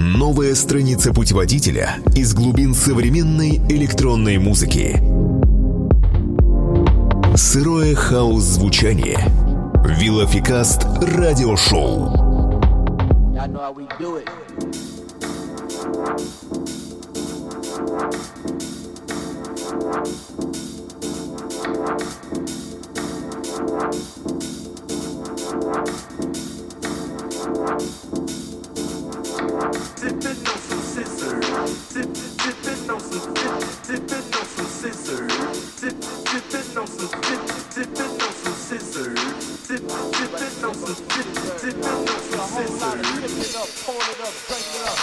Новая страница путеводителя из глубин современной электронной музыки. Сырое хаос-звучание. Вилофикаст радиошоу. Y'all know sipping on some sip, sipping on some scissors. Sip, sipping on some sip, sipping on some scissors. Sip, sipping on some sip, sipping on some scissors. I'm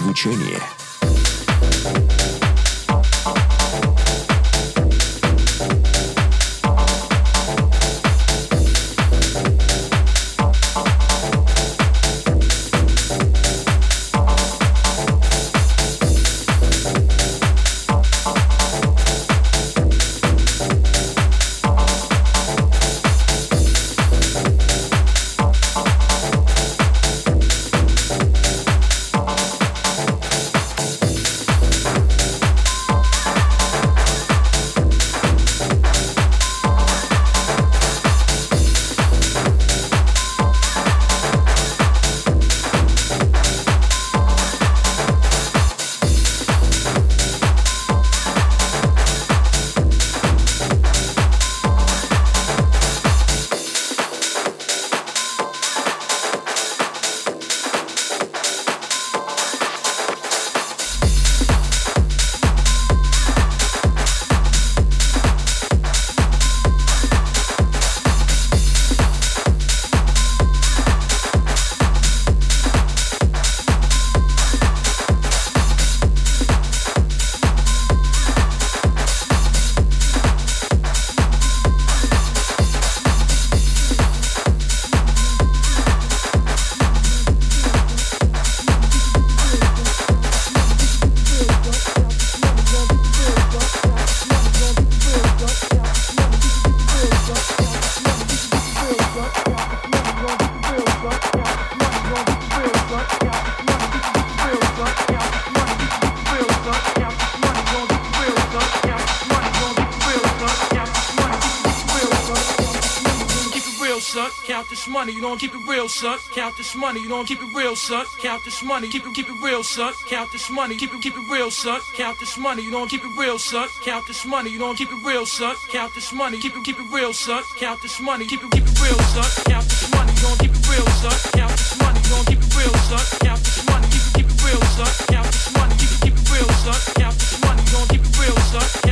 звучание – this money, you don't keep it real, son. Count this money, keep it keep it real, son. Count this money, keep it keep it real, son. Count this money, you don't keep it real, son. Count this money, you don't keep it real, son. Count this money, keep it keep it real, son. Count this money, keep it keep it real, son. Count this money, you don't keep it real, son. Count this money, you don't keep it real, son. Count this money, keep it keep it real, son. Count this money, keep it keep it real, son. Count this money, you don't keep it real, son.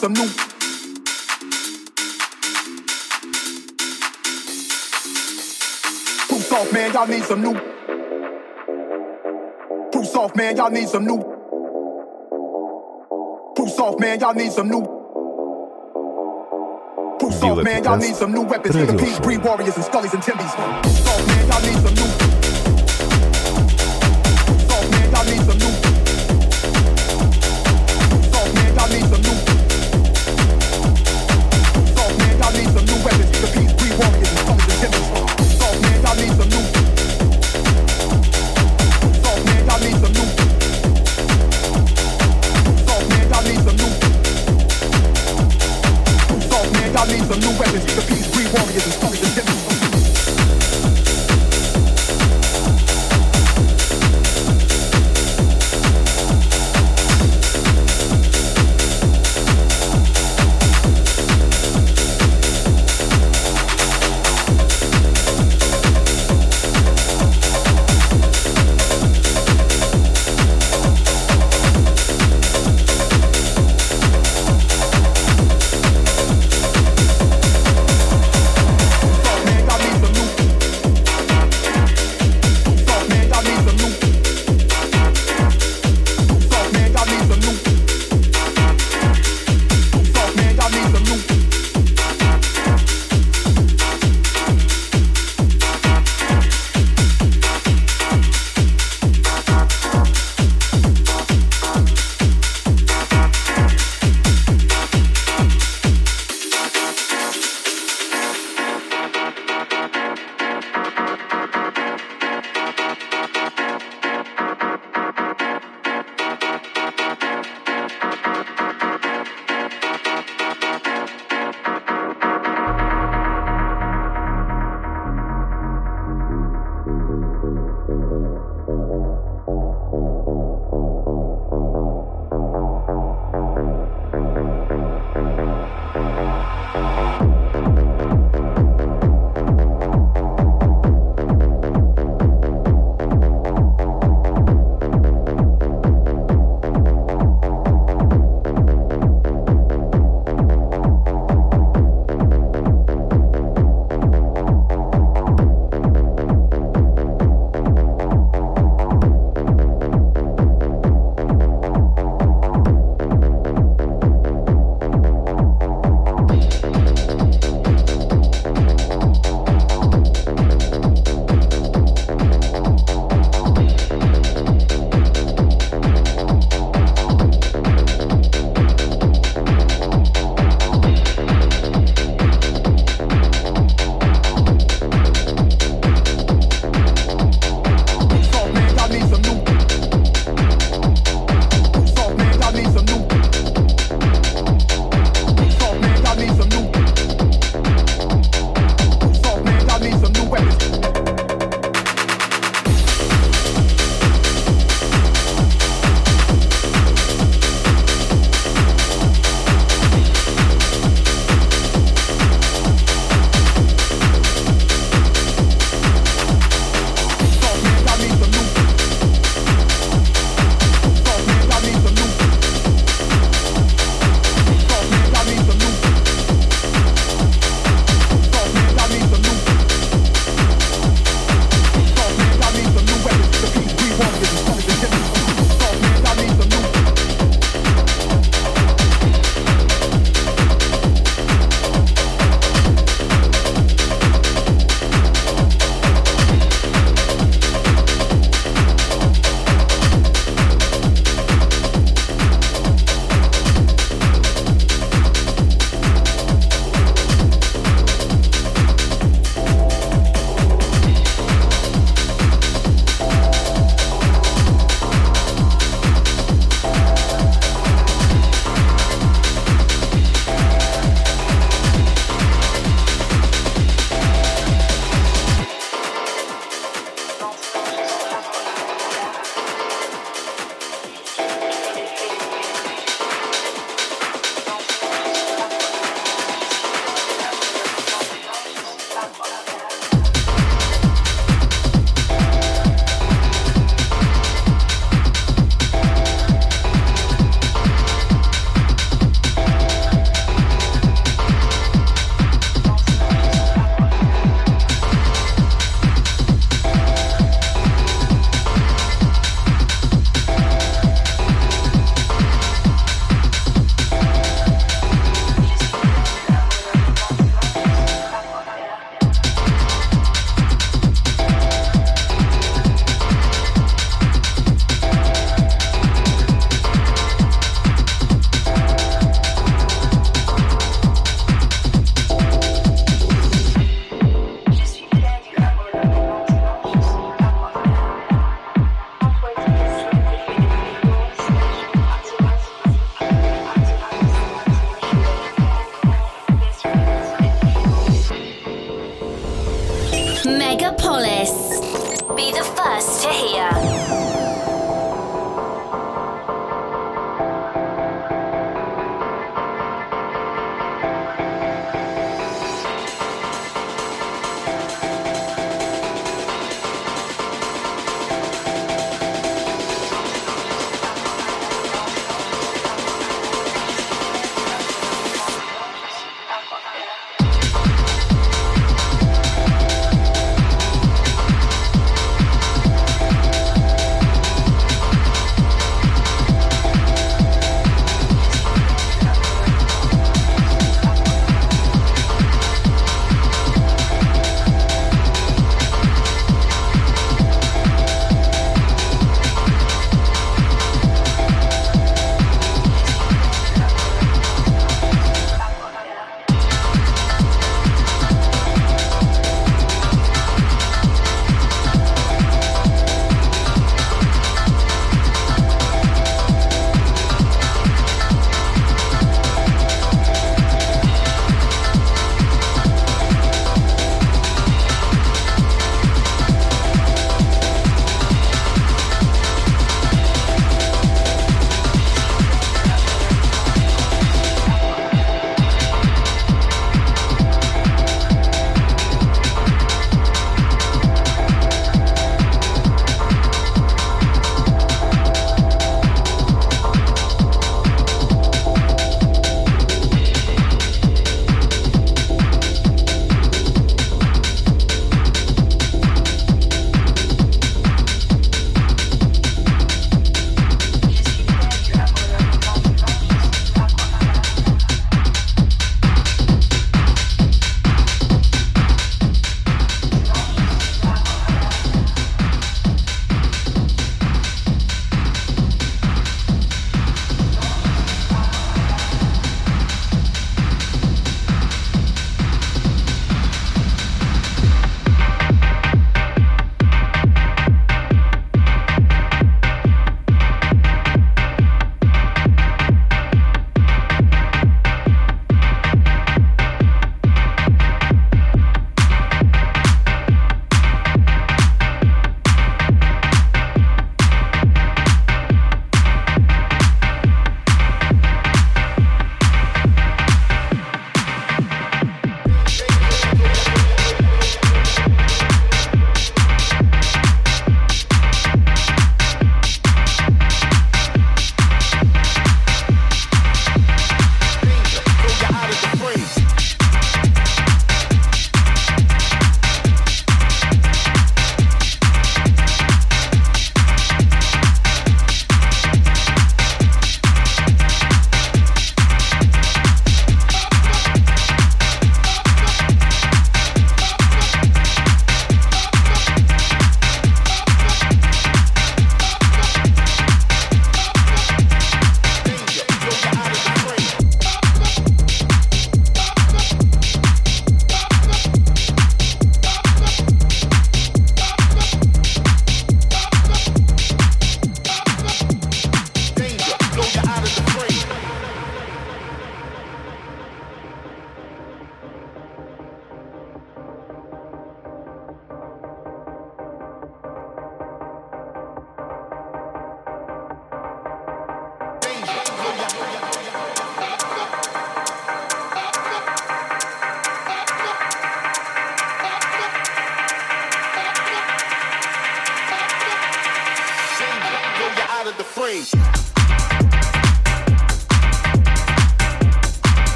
them new. Man, y'all need some new. Proof off, man, y'all need some new. Proof off, man, y'all need some new. Too off man, y'all need some new weapons. Peace, breed warriors and scullies and timbies. Proof off, man, y'all need some new.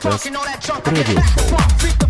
Podcast Radio.